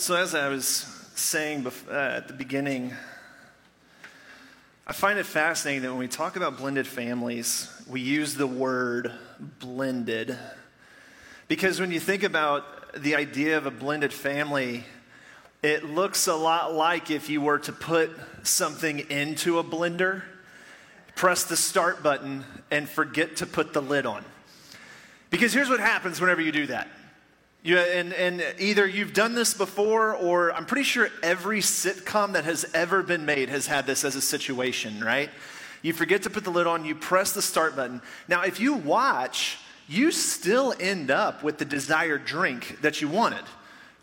So, as I was saying uh, at the beginning, I find it fascinating that when we talk about blended families, we use the word blended. Because when you think about the idea of a blended family, it looks a lot like if you were to put something into a blender, press the start button, and forget to put the lid on. Because here's what happens whenever you do that you, and, and either you've done this before, or I'm pretty sure every sitcom that has ever been made has had this as a situation, right? You forget to put the lid on, you press the start button. Now, if you watch, you still end up with the desired drink that you wanted,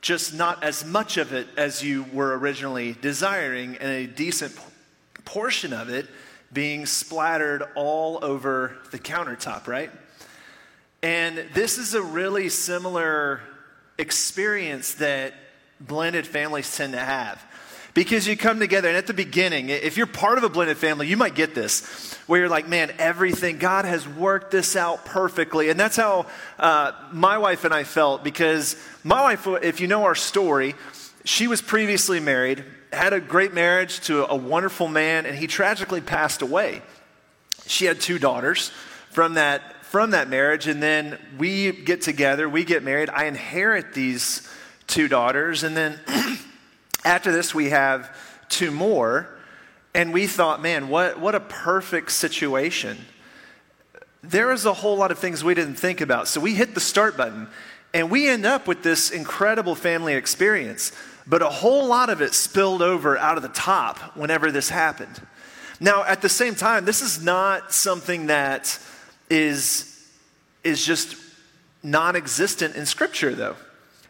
just not as much of it as you were originally desiring, and a decent portion of it being splattered all over the countertop, right? And this is a really similar experience that blended families tend to have. Because you come together, and at the beginning, if you're part of a blended family, you might get this, where you're like, man, everything, God has worked this out perfectly. And that's how uh, my wife and I felt, because my wife, if you know our story, she was previously married, had a great marriage to a wonderful man, and he tragically passed away. She had two daughters from that from that marriage, and then we get together, we get married. I inherit these two daughters, and then after this, we have two more. And we thought, man, what, what a perfect situation. There is a whole lot of things we didn't think about. So we hit the start button, and we end up with this incredible family experience. But a whole lot of it spilled over out of the top whenever this happened. Now, at the same time, this is not something that is, is just non existent in Scripture, though.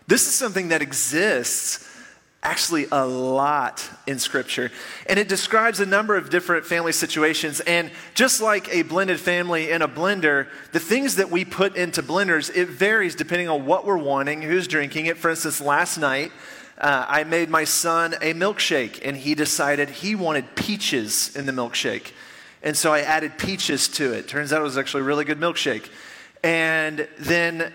This is something that exists actually a lot in Scripture. And it describes a number of different family situations. And just like a blended family in a blender, the things that we put into blenders, it varies depending on what we're wanting, who's drinking it. For instance, last night, uh, I made my son a milkshake, and he decided he wanted peaches in the milkshake. And so I added peaches to it. Turns out it was actually a really good milkshake. And then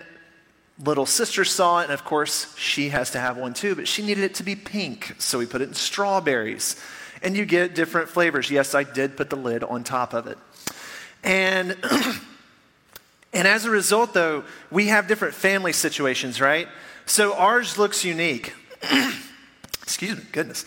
little sister saw it, and of course, she has to have one too, but she needed it to be pink. So we put it in strawberries. And you get different flavors. Yes, I did put the lid on top of it. And. and as a result, though, we have different family situations, right? So ours looks unique. Excuse me, goodness.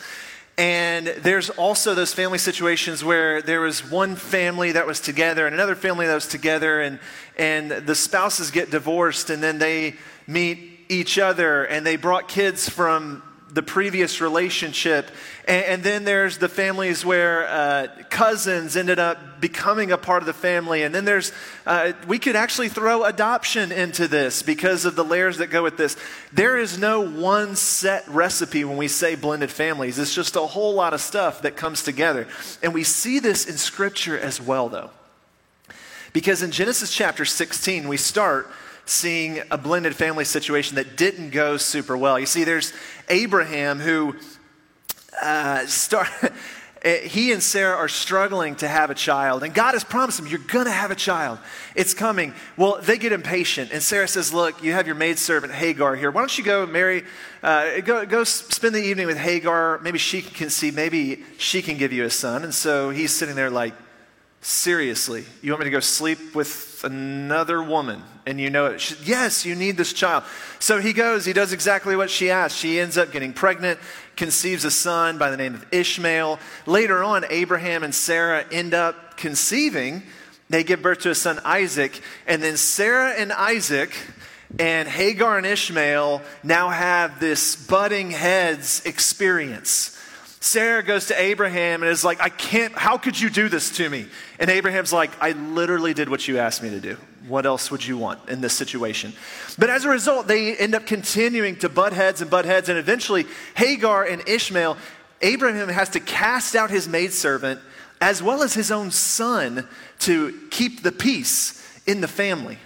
And there's also those family situations where there was one family that was together and another family that was together, and, and the spouses get divorced, and then they meet each other, and they brought kids from the previous relationship. And, and then there's the families where uh, cousins ended up becoming a part of the family. And then there's, uh, we could actually throw adoption into this because of the layers that go with this. There is no one set recipe when we say blended families, it's just a whole lot of stuff that comes together. And we see this in Scripture as well, though. Because in Genesis chapter 16, we start seeing a blended family situation that didn't go super well. You see, there's Abraham who uh, start. he and Sarah are struggling to have a child, and God has promised them, You're going to have a child. It's coming. Well, they get impatient, and Sarah says, Look, you have your maidservant Hagar here. Why don't you go marry, uh, go, go spend the evening with Hagar? Maybe she can conceive, maybe she can give you a son. And so he's sitting there like, Seriously, you want me to go sleep with another woman? And you know it. She, yes, you need this child. So he goes, he does exactly what she asked. She ends up getting pregnant, conceives a son by the name of Ishmael. Later on, Abraham and Sarah end up conceiving. They give birth to a son, Isaac. And then Sarah and Isaac and Hagar and Ishmael now have this butting heads experience Sarah goes to Abraham and is like, I can't, how could you do this to me? And Abraham's like, I literally did what you asked me to do. What else would you want in this situation? But as a result, they end up continuing to butt heads and butt heads. And eventually, Hagar and Ishmael, Abraham has to cast out his maidservant as well as his own son to keep the peace in the family.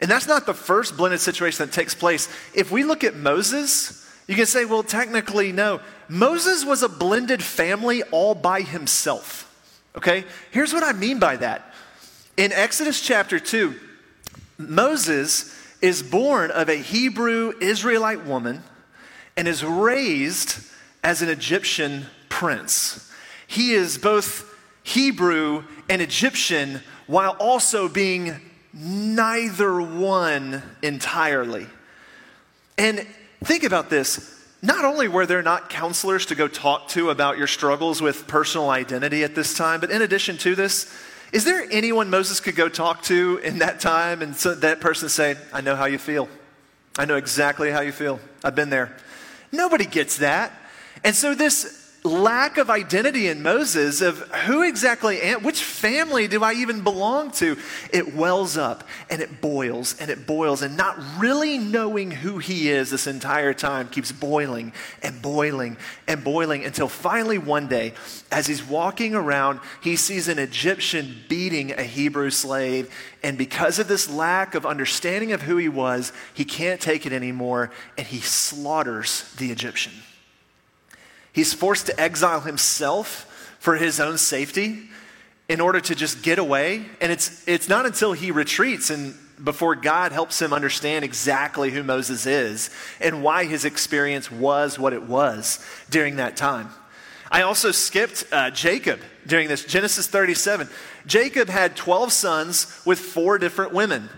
And that's not the first blended situation that takes place. If we look at Moses, you can say, well, technically, no. Moses was a blended family all by himself. Okay? Here's what I mean by that. In Exodus chapter 2, Moses is born of a Hebrew Israelite woman, and is raised as an Egyptian prince. He is both Hebrew and Egyptian while also being neither one entirely. And think about this. Not only were there not counselors to go talk to about your struggles with personal identity at this time, but in addition to this, is there anyone Moses could go talk to in that time and so that person say, I know how you feel? I know exactly how you feel. I've been there. Nobody gets that. And so this lack of identity in Moses of who exactly am, which family do I even belong to? It wells up and it boils and it boils, and not really knowing who he is this entire time keeps boiling and boiling and boiling until finally one day, as he's walking around, he sees an Egyptian beating a Hebrew slave. And because of this lack of understanding of who he was, he can't take it anymore and he slaughters the Egyptian. He's forced to exile himself for his own safety in order to just get away. And it's, it's not until he retreats and before God helps him understand exactly who Moses is and why his experience was what it was during that time. I also skipped uh, Jacob during this, Genesis 37. Jacob had 12 sons with four different women.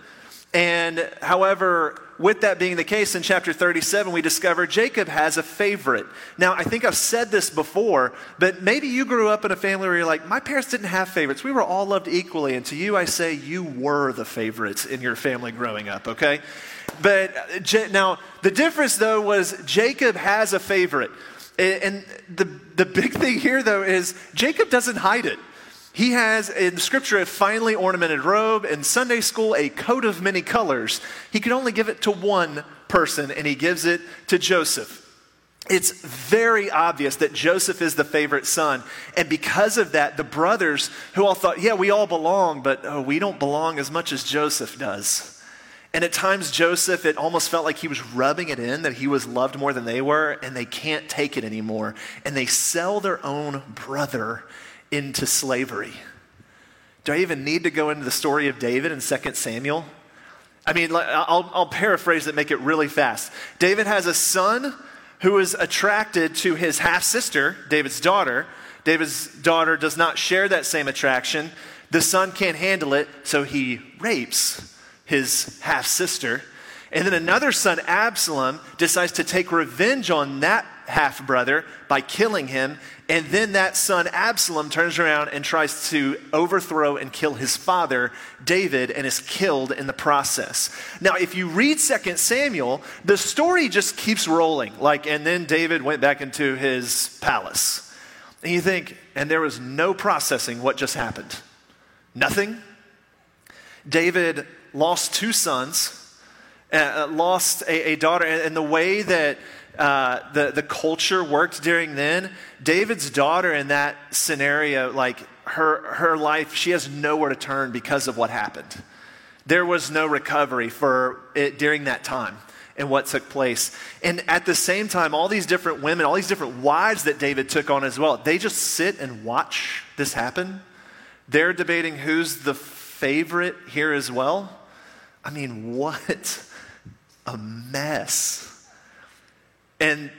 And however, with that being the case, in chapter 37, we discover Jacob has a favorite. Now, I think I've said this before, but maybe you grew up in a family where you're like, my parents didn't have favorites. We were all loved equally. And to you, I say, you were the favorites in your family growing up, okay? But now, the difference though was Jacob has a favorite. And the, the big thing here though is Jacob doesn't hide it. He has in scripture a finely ornamented robe, in Sunday school, a coat of many colors. He can only give it to one person, and he gives it to Joseph. It's very obvious that Joseph is the favorite son. And because of that, the brothers who all thought, yeah, we all belong, but oh, we don't belong as much as Joseph does. And at times, Joseph, it almost felt like he was rubbing it in that he was loved more than they were, and they can't take it anymore. And they sell their own brother into slavery. Do I even need to go into the story of David in 2 Samuel? I mean, I'll, I'll paraphrase it, make it really fast. David has a son who is attracted to his half sister, David's daughter. David's daughter does not share that same attraction. The son can't handle it, so he rapes his half sister. And then another son, Absalom, decides to take revenge on that half brother by killing him. And then that son, Absalom, turns around and tries to overthrow and kill his father, David, and is killed in the process. Now, if you read 2 Samuel, the story just keeps rolling. Like, and then David went back into his palace. And you think, and there was no processing what just happened. Nothing. David lost two sons, uh, lost a, a daughter, and, and the way that uh, the, the culture worked during then, David's daughter in that scenario, like her, her life, she has nowhere to turn because of what happened. There was no recovery for it during that time and what took place. And at the same time, all these different women, all these different wives that David took on as well, they just sit and watch this happen. They're debating who's the favorite here as well. I mean, what a mess. And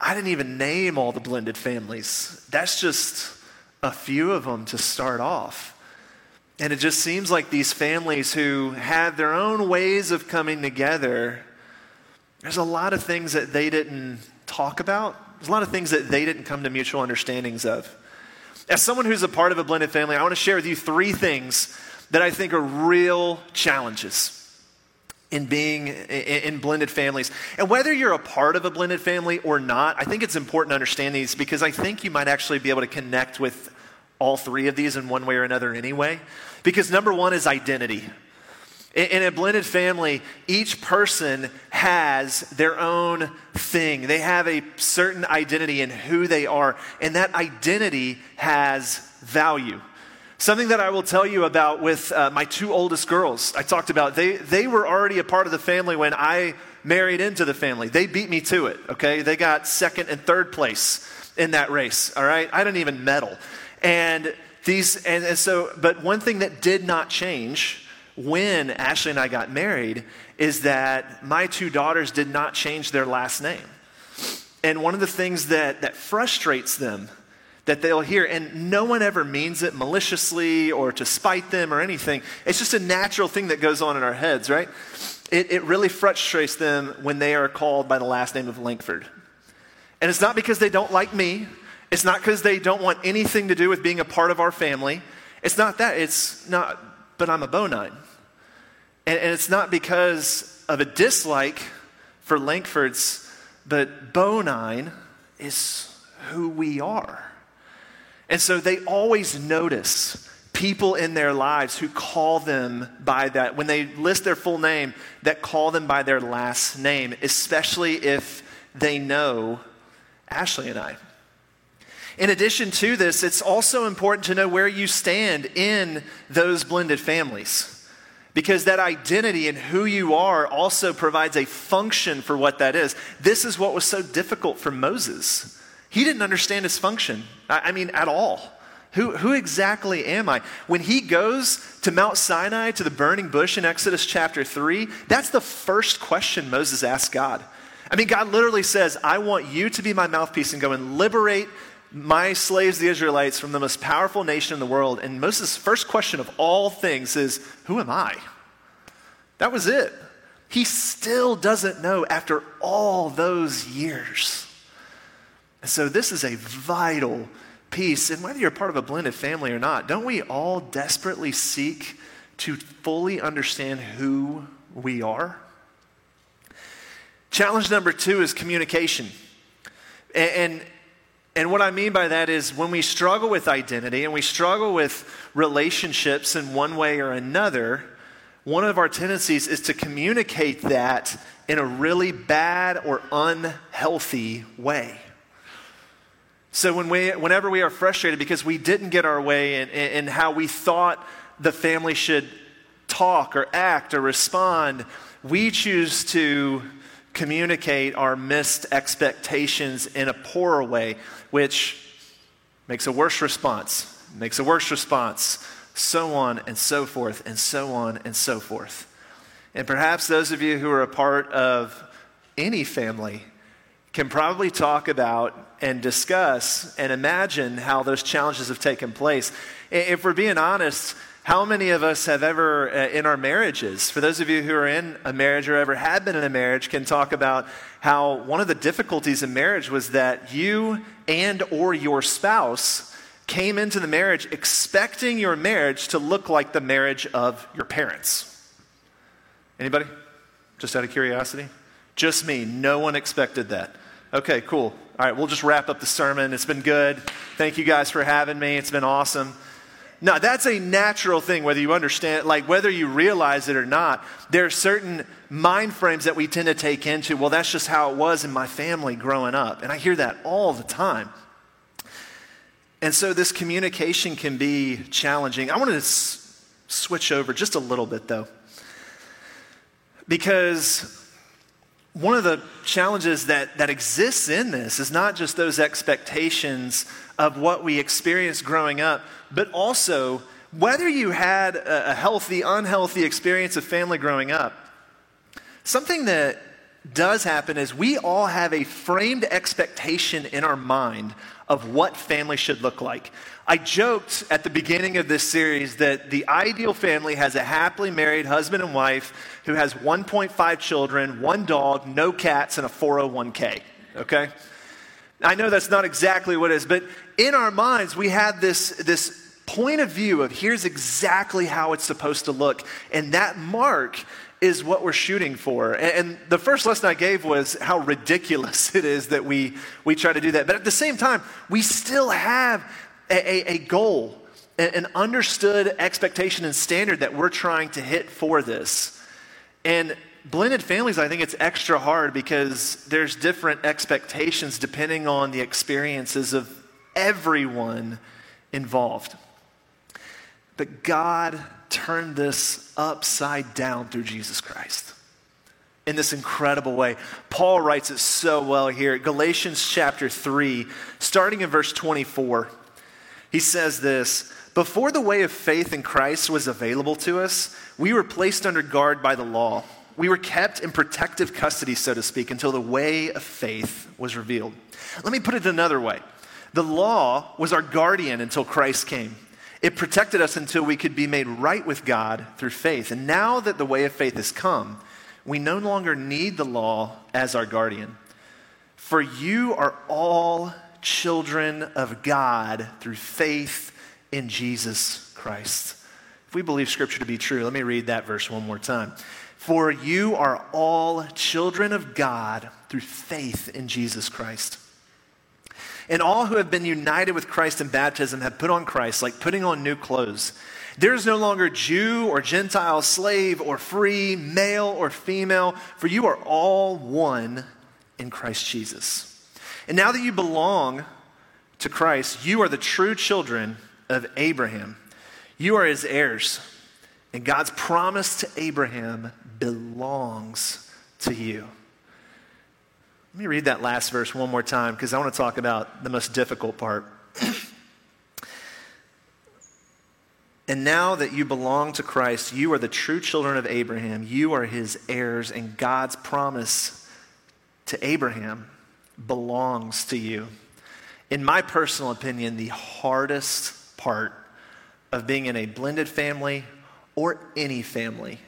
I didn't even name all the blended families. That's just a few of them to start off. And it just seems like these families who had their own ways of coming together, there's a lot of things that they didn't talk about. There's a lot of things that they didn't come to mutual understandings of. As someone who's a part of a blended family, I want to share with you three things that I think are real challenges in being in blended families. And whether you're a part of a blended family or not, I think it's important to understand these because I think you might actually be able to connect with all three of these in one way or another anyway. Because number one is identity. In a blended family, each person has their own thing. They have a certain identity in who they are, and that identity has value. Something that I will tell you about with uh, my two oldest girls, I talked about, they, they were already a part of the family when I married into the family. They beat me to it, okay? They got second and third place in that race, all right? I didn't even medal. And these, and, and so, but one thing that did not change when Ashley and I got married is that my two daughters did not change their last name. And one of the things that, that frustrates them that they'll hear, and no one ever means it maliciously or to spite them or anything. It's just a natural thing that goes on in our heads, right? It, it really frustrates them when they are called by the last name of Langford. And it's not because they don't like me, it's not because they don't want anything to do with being a part of our family. It's not that. It's not, but I'm a Bonine. And, and it's not because of a dislike for Langfords, but Bonine is who we are. And so they always notice people in their lives who call them by that, when they list their full name, that call them by their last name, especially if they know Ashley and I. In addition to this, it's also important to know where you stand in those blended families. Because that identity and who you are also provides a function for what that is. This is what was so difficult for Moses. He didn't understand his function, I mean, at all. Who, who exactly am I? When he goes to Mount Sinai, to the burning bush in Exodus chapter 3, that's the first question Moses asks God. I mean, God literally says, I want you to be my mouthpiece and go and liberate my slaves, the Israelites, from the most powerful nation in the world. And Moses' first question of all things is, Who am I? That was it. He still doesn't know after all those years. So, this is a vital piece. And whether you're part of a blended family or not, don't we all desperately seek to fully understand who we are? Challenge number two is communication. And, and, and, what I mean by that is when we struggle with identity and we struggle with relationships in one way or another, one of our tendencies is to communicate that in a really bad or unhealthy way. So when we, whenever we are frustrated because we didn't get our way in, in, in how we thought the family should talk or act or respond, we choose to communicate our missed expectations in a poorer way, which makes a worse response, makes a worse response, so on and so forth, and so on and so forth. And perhaps those of you who are a part of any family can probably talk about and discuss and imagine how those challenges have taken place. If we're being honest, how many of us have ever, uh, in our marriages, for those of you who are in a marriage or ever have been in a marriage, can talk about how one of the difficulties in marriage was that you and or your spouse came into the marriage expecting your marriage to look like the marriage of your parents. Anybody? Just out of curiosity? Just me. No one expected that. Okay, cool. All right, we'll just wrap up the sermon. It's been good. Thank you guys for having me. It's been awesome. Now, that's a natural thing, whether you understand, like whether you realize it or not. There are certain mind frames that we tend to take into, well, that's just how it was in my family growing up. And I hear that all the time. And so this communication can be challenging. I want to s- switch over just a little bit, though, because one of the challenges that, that exists in this is not just those expectations of what we experienced growing up, but also whether you had a, a healthy, unhealthy experience of family growing up. Something that does happen is we all have a framed expectation in our mind of what family should look like. I joked at the beginning of this series that the ideal family has a happily married husband and wife who has 1.5 children, one dog, no cats, and a 401k. Okay? I know that's not exactly what it is, but in our minds, we have this, this point of view of here's exactly how it's supposed to look. And that mark is what we're shooting for. And the first lesson I gave was how ridiculous it is that we, we try to do that. But at the same time, we still have a, a, goal, an understood expectation and standard that we're trying to hit for this. And blended families, I think it's extra hard because there's different expectations depending on the experiences of everyone involved. But God turned this upside down through Jesus Christ in this incredible way. Paul writes it so well here. Galatians chapter 3, starting in verse 24. He says this Before the way of faith in Christ was available to us, we were placed under guard by the law, We were kept in protective custody, so to speak, until the way of faith was revealed. Let me put it another way the law was our guardian until Christ came. It protected us until we could be made right with God through faith. And now that the way of faith has come, we no longer need the law as our guardian. For you are all children of God through faith in Jesus Christ. If we believe Scripture to be true, let me read that verse one more time. For you are all children of God through faith in Jesus Christ. And all who have been united with Christ in baptism have put on Christ, like putting on new clothes. There is no longer Jew or Gentile, slave or free, male or female, for you are all one in Christ Jesus. And now that you belong to Christ, you are the true children of Abraham. You are his heirs. And God's promise to Abraham belongs to you. Let me read that last verse one more time because I want to talk about the most difficult part. and now that you belong to Christ, you are the true children of Abraham. You are his heirs, and God's promise to Abraham belongs to you. In my personal opinion, the hardest part of being in a blended family or any family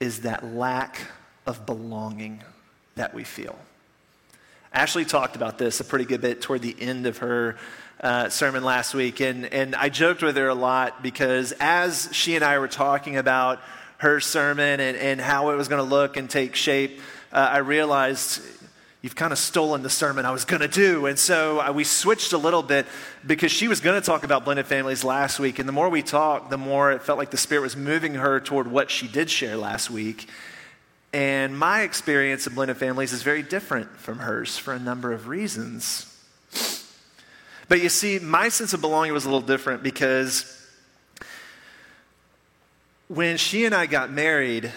is that lack of belonging that we feel. Ashley talked about this a pretty good bit toward the end of her uh, sermon last week, and, and I joked with her a lot because as she and I were talking about her sermon and, and how it was going to look and take shape, uh, I realized you've kind of stolen the sermon I was going to do. And so uh, we switched a little bit because she was going to talk about blended families last week. And the more we talked, the more it felt like the Spirit was moving her toward what she did share last week. And my experience of blended families is very different from hers for a number of reasons. But you see, my sense of belonging was a little different because when she and I got married,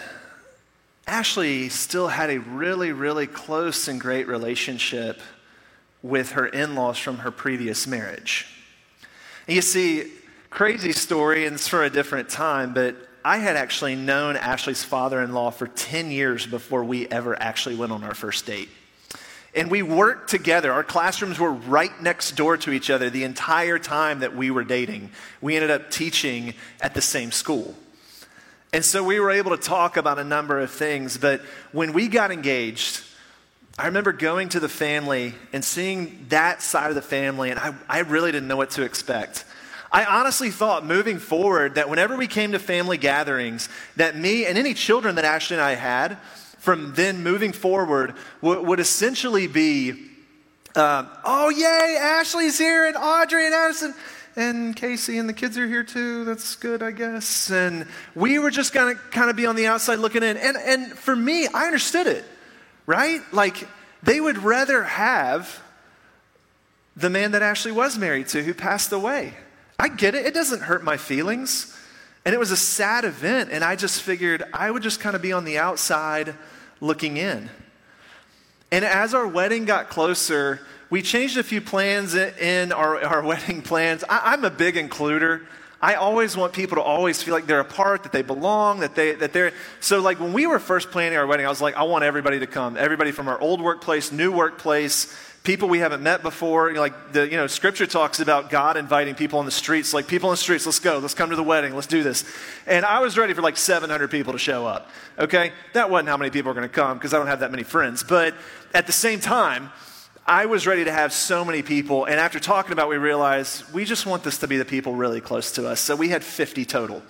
Ashley still had a really, really close and great relationship with her in laws from her previous marriage. And you see, crazy story, and it's for a different time, but I had actually known Ashley's father in law for 10 years before we ever actually went on our first date. And we worked together. Our classrooms were right next door to each other the entire time that we were dating. We ended up teaching at the same school. And so we were able to talk about a number of things. But when we got engaged, I remember going to the family and seeing that side of the family, and I, I really didn't know what to expect. I honestly thought moving forward that whenever we came to family gatherings, that me and any children that Ashley and I had from then moving forward would, would essentially be, um, oh, yay, Ashley's here, and Audrey and Addison and Casey and the kids are here too. That's good, I guess. And we were just gonna kind of be on the outside looking in. And, and for me, I understood it, right? Like they would rather have the man that Ashley was married to who passed away. I get it, it doesn't hurt my feelings. And it was a sad event, and I just figured I would just kind of be on the outside looking in. And as our wedding got closer, we changed a few plans in our, our wedding plans. I, I'm a big includer. I always want people to always feel like they're a part, that they belong, that they that they're so like when we were first planning our wedding, I was like, I want everybody to come. Everybody from our old workplace, new workplace, people we haven't met before. Like the you know, scripture talks about God inviting people on the streets, like people on the streets, let's go, let's come to the wedding, let's do this. And I was ready for like 700 people to show up. Okay? That wasn't how many people are gonna come because I don't have that many friends. But at the same time, I was ready to have so many people, and after talking about it, we realized we just want this to be the people really close to us. So we had 50 total.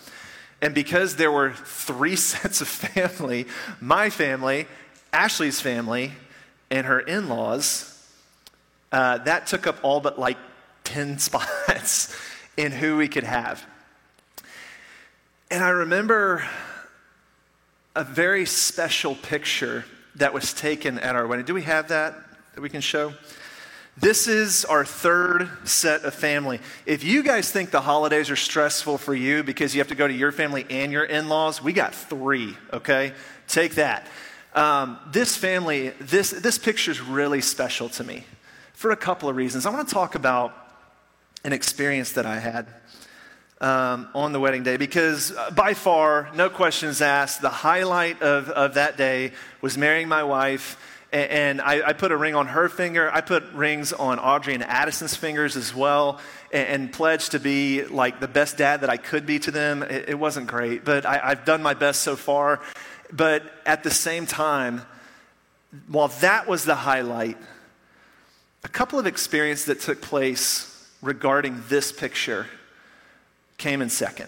And because there were three sets of family my family, Ashley's family, and her in laws uh, that took up all but like 10 spots in who we could have. And I remember a very special picture that was taken at our wedding. Do we have that? that we can show? This is our third set of family. If you guys think the holidays are stressful for you because you have to go to your family and your in laws, we got three, okay? Take that. Um, this family, this, this picture is really special to me for a couple of reasons. I want to talk about an experience that I had. um, on the wedding day because, uh, by far, no questions asked, the highlight of, of that day was marrying my wife. And, I, I, put a ring on her finger. I put rings on Audrey and Addison's fingers as well, and, and pledged to be like the best dad that I could be to them. It, it wasn't great, but I, I've done my best so far. But at the same time, while that was the highlight, a couple of experiences that took place regarding this picture came in second.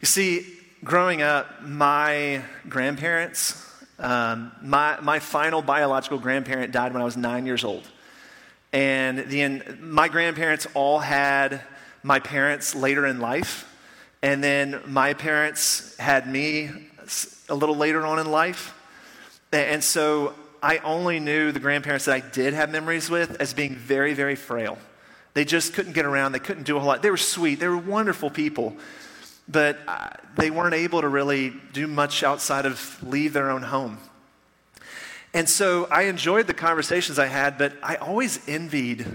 You see, growing up, my grandparents, um, my, my final biological grandparent died when I was nine years old. And the, my grandparents all had my parents later in life. And then my parents had me a little later on in life. And so I only knew the grandparents that I did have memories with as being very, very frail. They just couldn't get around. They couldn't do a whole lot. They were sweet. They were wonderful people. But uh, they weren't able to really do much outside of leave their own home. And so I enjoyed the conversations I had, but I always envied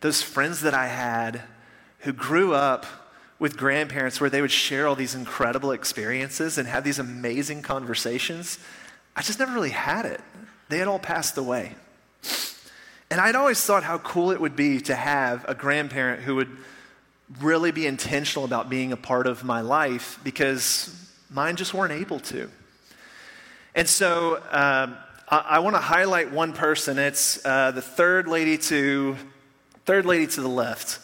those friends that I had who grew up with grandparents where they would share all these incredible experiences and have these amazing conversations. I just never really had it. They had all passed away. And I'd always thought how cool it would be to have a grandparent who would really be intentional about being a part of my life because mine just weren't able to. And so um, I, I want to highlight one person. It's uh, the third lady to third lady to the left.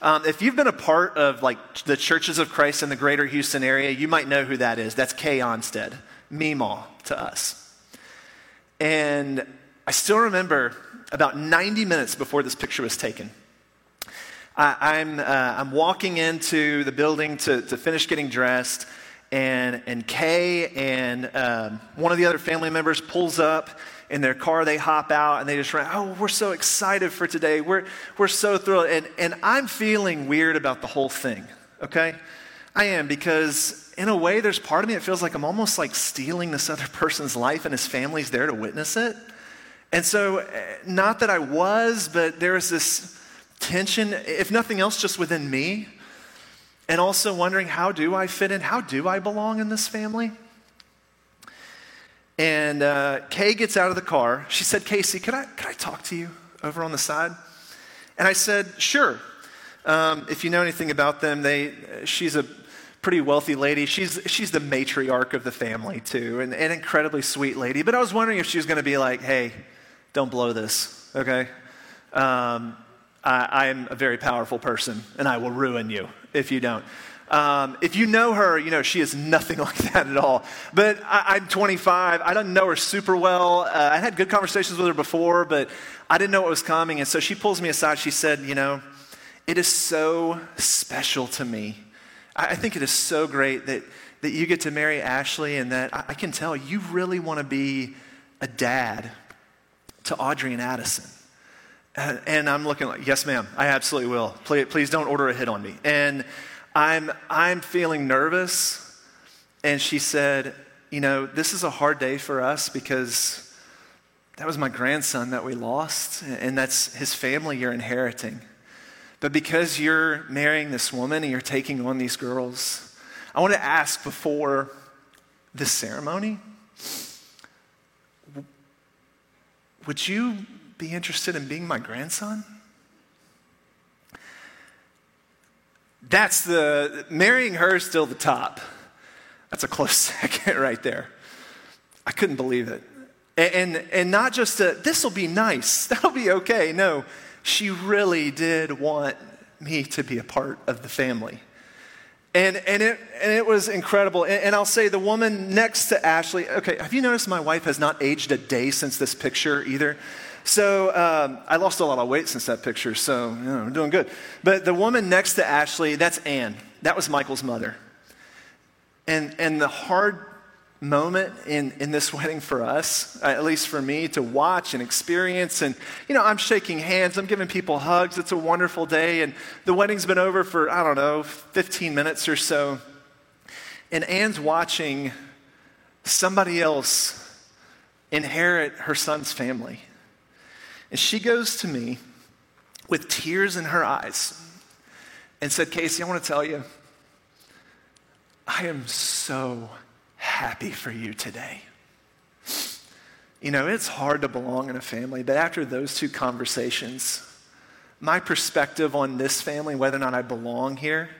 Um, if you've been a part of like the churches of Christ in the greater Houston area, you might know who that is. That's Kay Onstead, Meemaw to us. And I still remember about 90 minutes before this picture was taken. I, am I'm, uh, I'm walking into the building to, to finish getting dressed, and, and Kay and um, one of the other family members pulls up in their car. They hop out and they just run, Oh, we're so excited for today. We're, we're so thrilled. And, and I'm feeling weird about the whole thing, okay? I am because, in a way, there's part of me that feels like I'm almost like stealing this other person's life and his family's there to witness it. And so, eh, not that I was, but there was this tension, if nothing else, just within me. And also wondering, how do I fit in? How do I belong in this family? And uh, Kay gets out of the car. She said, Casey, could I, could I talk to you over on the side? And I said, sure. Um, if you know anything about them, they, she's a pretty wealthy lady. She's, she's the matriarch of the family, too, and an incredibly sweet lady. But I was wondering if she was going to be like, hey, don't blow this, okay? Um, I, am a very powerful person, and I will ruin you if you don't. Um, if you know her, you know she is nothing like that at all. But I, am 25. I don't know her super well. Uh, I had good conversations with her before, but I didn't know what was coming. And so she pulls me aside. She said, You know, it is so special to me. I, think it is so great that, that you get to marry Ashley and that I, can tell you really want to be a dad to Audrey and Addison. And, and I'm looking like, yes, ma'am, I absolutely will. Please, please don't order a hit on me. And I'm, I'm feeling nervous. And she said, you know, this is a hard day for us because that was my grandson that we lost, and that's his family you're inheriting. But because you're marrying this woman and you're taking on these girls, I want to ask before this ceremony would you be interested in being my grandson? That's the, marrying her is still the top. That's a close second right there. I couldn't believe it. And, and, and not just a, this will be nice, that'll be okay. No, she really did want me to be a part of the family. And, and, it, and it was incredible. And, and, I'll say the woman next to Ashley, okay, have you noticed my wife has not aged a day since this picture either? So um, I lost a lot of weight since that picture, so you know, I'm doing good. But the woman next to Ashley, that's Anne. That was Michael's mother. And, and the hard moment in, in this wedding for us, uh, at least for me, to watch and experience. And, you know, I'm shaking hands, I'm giving people hugs. It's a wonderful day. And the wedding's been over for, I don't know, 15 minutes or so. And Anne's watching somebody else inherit her son's family. And she goes to me with tears in her eyes. and said, Casey, I want to tell you, I am so happy for you today. You know, it's hard to belong in a family, but after those two conversations, my perspective on this family, whether or not I belong here,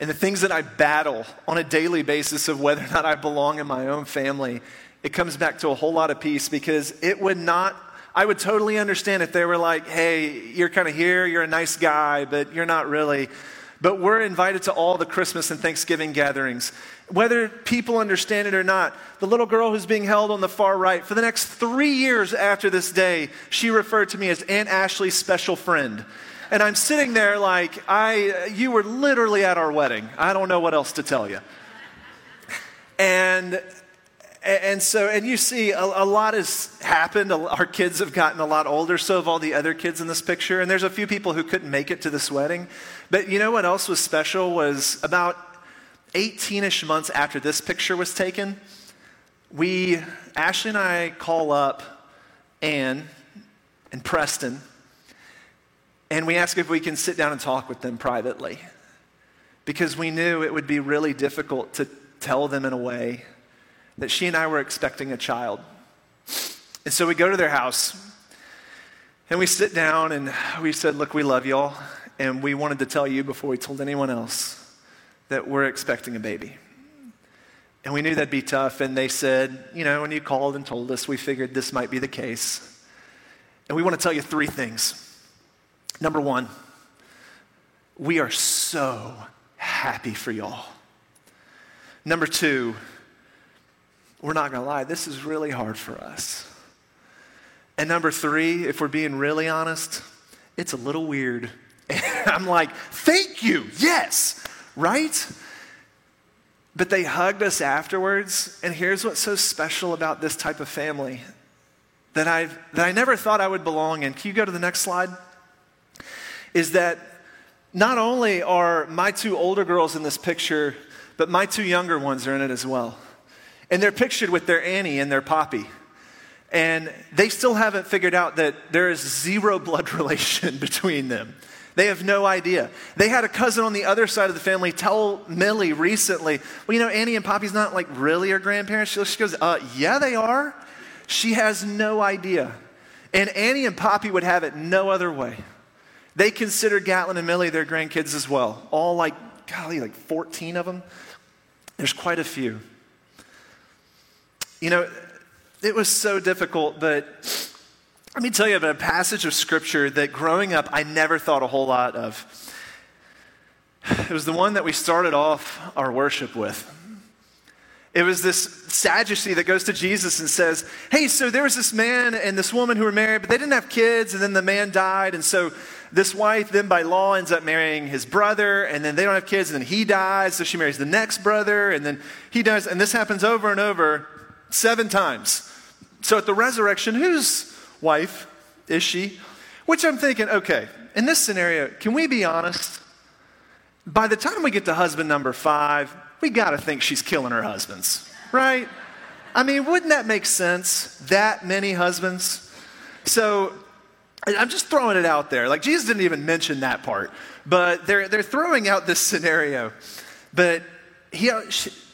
and the things that I battle on a daily basis of whether or not I belong in my own family, it comes back to a whole lot of peace because it would not, I would totally understand if they were like, hey, you're kind of here, you're a nice guy, but you're not really. But we're invited to all the Christmas and Thanksgiving gatherings. Whether people understand it or not, the little girl who's being held on the far right, for the next three years after this day, she referred to me as Aunt Ashley's special friend. And I'm sitting there like, I, you were literally at our wedding. I don't know what else to tell you. And and so, and you see, a, a, lot has happened. Our kids have gotten a lot older, so have all the other kids in this picture. And there's a few people who couldn't make it to this wedding. But you know what else was special was about 18 ish months after this picture was taken, we, Ashley and I, call up Anne and Preston, and we ask if we can sit down and talk with them privately. Because we knew it would be really difficult to tell them in a way that she and I were expecting a child. And so we go to their house and we sit down and we said, Look, we love y'all. And we wanted to tell you before we told anyone else that we're expecting a baby. And we knew that'd be tough. And they said, You know, when you called and told us, we figured this might be the case. And we want to tell you three things. Number one, we are so happy for y'all. Number two, we're not going to lie, this is really hard for us. And number three, if we're being really honest, it's a little weird. And I'm like, thank you, yes, right? But they hugged us afterwards. And here's what's so special about this type of family that, i that I never thought I would belong in. Can you go to the next slide? Is that not only are my two older girls in this picture, but my two younger ones are in it as well. And they're pictured with their Annie and their Poppy. And they still haven't figured out that there is zero blood relation between them. They have no idea. They had a cousin on the other side of the family tell Millie recently, well, you know, Annie and Poppy's not like really her grandparents. She goes, uh, yeah, they are. She has no idea. And Annie and Poppy would have it no other way. They consider Gatlin and Millie their grandkids as well. All like, golly, like 14 of them. There's quite a few. You know, it was so difficult, but let me tell you about a passage of scripture that growing up I never thought a whole lot of. It was the one that we started off our worship with. It was this Sadducee that goes to Jesus and says, Hey, so there was this man and this woman who were married, but they didn't have kids, and then the man died. And so this wife, then by law, ends up marrying his brother, and then they don't have kids, and then he dies. So she marries the next brother, and then he dies. And this happens over and over seven times. So at the resurrection, whose wife is she? Which I'm thinking, okay, in this scenario, can we be honest? By the time we get to husband number five, we got to think she's killing her husbands, right? I mean, wouldn't that make sense? That many husbands? So I'm just throwing it out there. Like, Jesus didn't even mention that part, but they're, they're throwing out this scenario. But he,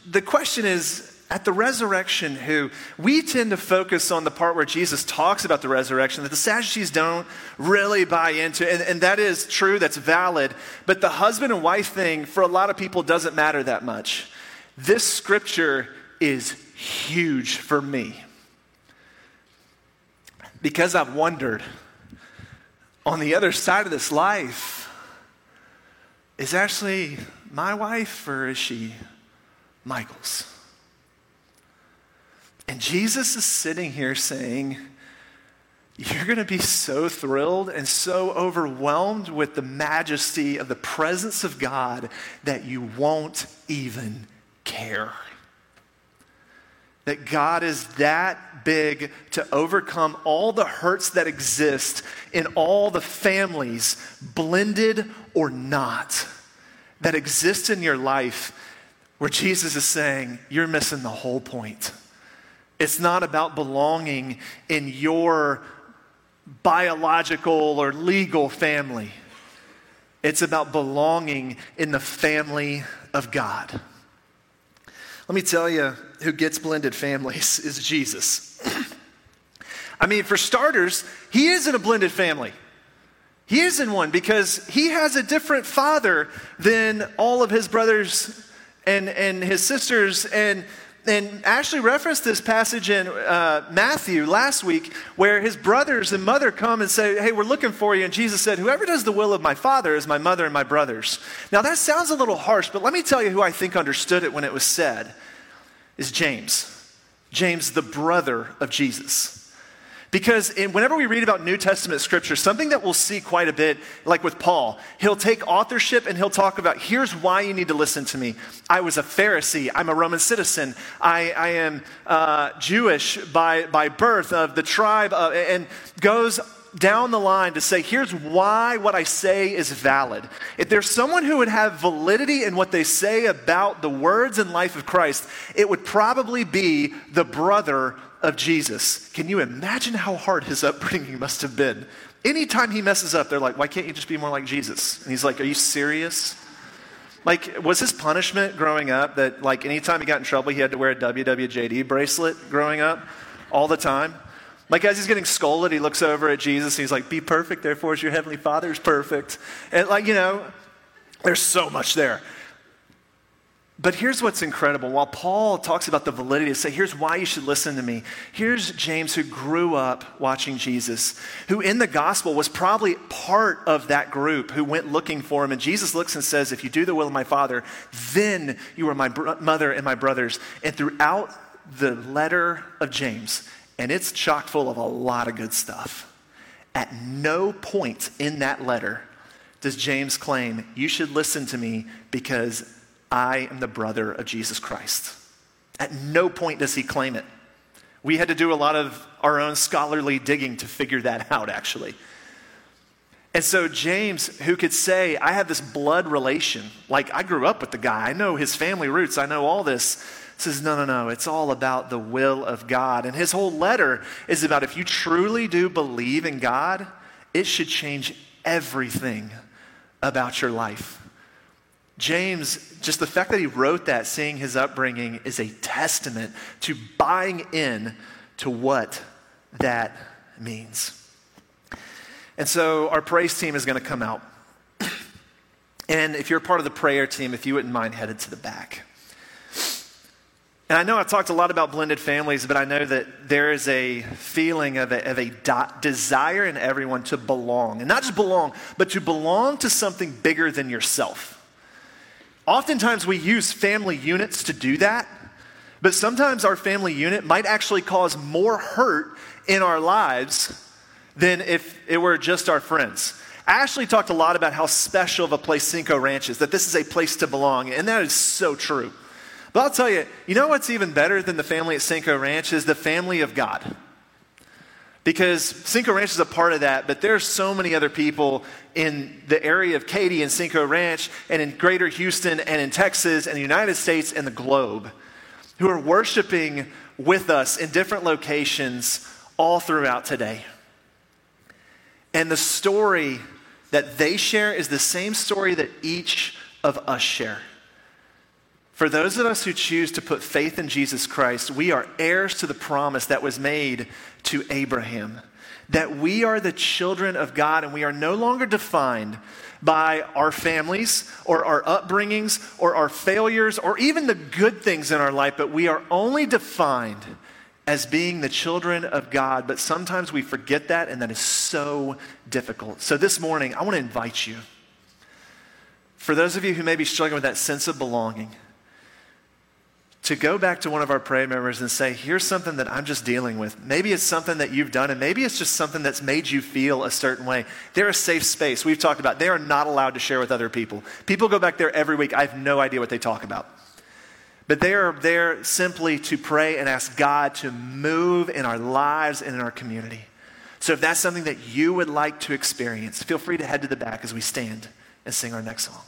the question is at the resurrection who we tend to focus on the part where Jesus talks about the resurrection that the Sadducees don't really buy into. And, and, that is true, that's valid. But the husband and wife thing for a lot of people doesn't matter that much. This scripture is huge for me because I've wondered on the other side of this life is Ashley my wife or is she Michael's? Jesus is sitting here saying, You're going to be so thrilled and so overwhelmed with the majesty of the presence of God that you won't even care. That God is that big to overcome all the hurts that exist in all the families, blended or not, that exist in your life, where Jesus is saying, You're missing the whole point. It's not about belonging in your biological or legal family. It's about belonging in the family of God. Let me tell you who gets blended families is Jesus. I mean, for starters, he is in a blended family. He is in one because he has a different father than all of his brothers and, and his sisters. And, and Ashley referenced this passage in uh, Matthew last week where his brothers and mother come and say, Hey, we're looking for you. And Jesus said, Whoever does the will of my father is my mother and my brothers. Now, that sounds a little harsh, but let me tell you who I think understood it when it was said is James. James, the brother of Jesus. Because in, whenever we read about New Testament scripture, something that we'll see quite a bit, like with Paul, he'll take authorship and he'll talk about here's why you need to listen to me. I was a Pharisee. I'm a Roman citizen. I, I am uh, Jewish by, by birth of the tribe, of, and goes down the line to say, here's why what I say is valid. If there's someone who would have validity in what they say about the words and life of Christ, it would probably be the brother of Jesus. Can you imagine how hard his upbringing must have been? Anytime he messes up, they're like, why can't you just be more like Jesus? And he's like, are you serious? Like, was his punishment growing up that, like, anytime he got in trouble, he had to wear a WWJD bracelet growing up all the time? Like, as he's getting scolded, he looks over at Jesus and he's like, Be perfect, therefore, as your heavenly Father is perfect. And, like, you know, there's so much there. But here's what's incredible. While Paul talks about the validity say, here's why you should listen to me, here's James who grew up watching Jesus, who in the gospel was probably part of that group who went looking for him. And Jesus looks and says, If you do the will of my Father, then you are my mother and my brothers. And throughout the letter of James, and it's chock full of a lot of good stuff, at no point in that letter does James claim, You should listen to me because I am the brother of Jesus Christ. At no point does he claim it. We had to do a lot of our own scholarly digging to figure that out, actually. And so, James, who could say, I have this blood relation, like I grew up with the guy, I know his family roots, I know all this, says, No, no, no, it's all about the will of God. And his whole letter is about if you truly do believe in God, it should change everything about your life. James, just the fact that he wrote that, seeing his upbringing, is a testament to buying in to what that means. And so our praise team is going to come out. And if you're part of the prayer team, if you wouldn't mind headed to the back. And I know I've talked a lot about blended families, but I know that there is a feeling of a, of a desire in everyone to belong. And not just belong, but to belong to something bigger than yourself. Oftentimes we use family units to do that, but sometimes our family unit might actually cause more hurt in our lives than if it were just our friends. Ashley talked a lot about how special of a place Cinco Ranch is, that this is a place to belong, and that is so true. But I'll tell you, you know what's even better than the family at Cinco Ranch is the family of God. Because Cinco Ranch is a part of that, but there are so many other people in the area of Katy and Cinco Ranch and in greater Houston and in Texas and the United States and the globe who are worshiping with us in different locations all throughout today. And the story that they share is the same story that each of us share. For those of us who choose to put faith in Jesus Christ, we are heirs to the promise that was made to Abraham that we are the children of God and we are no longer defined by our families or our upbringings or our failures or even the good things in our life, but we are only defined as being the children of God. But sometimes we forget that, and that is so difficult. So this morning, I want to invite you. For those of you who may be struggling with that sense of belonging, to go back to one of our prayer members and say, here's something that I'm just dealing with. Maybe it's something that you've done, and maybe it's just something that's made you feel a certain way. They're a safe space. We've talked about they are not allowed to share with other people. People go back there every week. I have no idea what they talk about. But they are there simply to pray and ask God to move in our lives and in our community. So if that's something that you would like to experience, feel free to head to the back as we stand and sing our next song.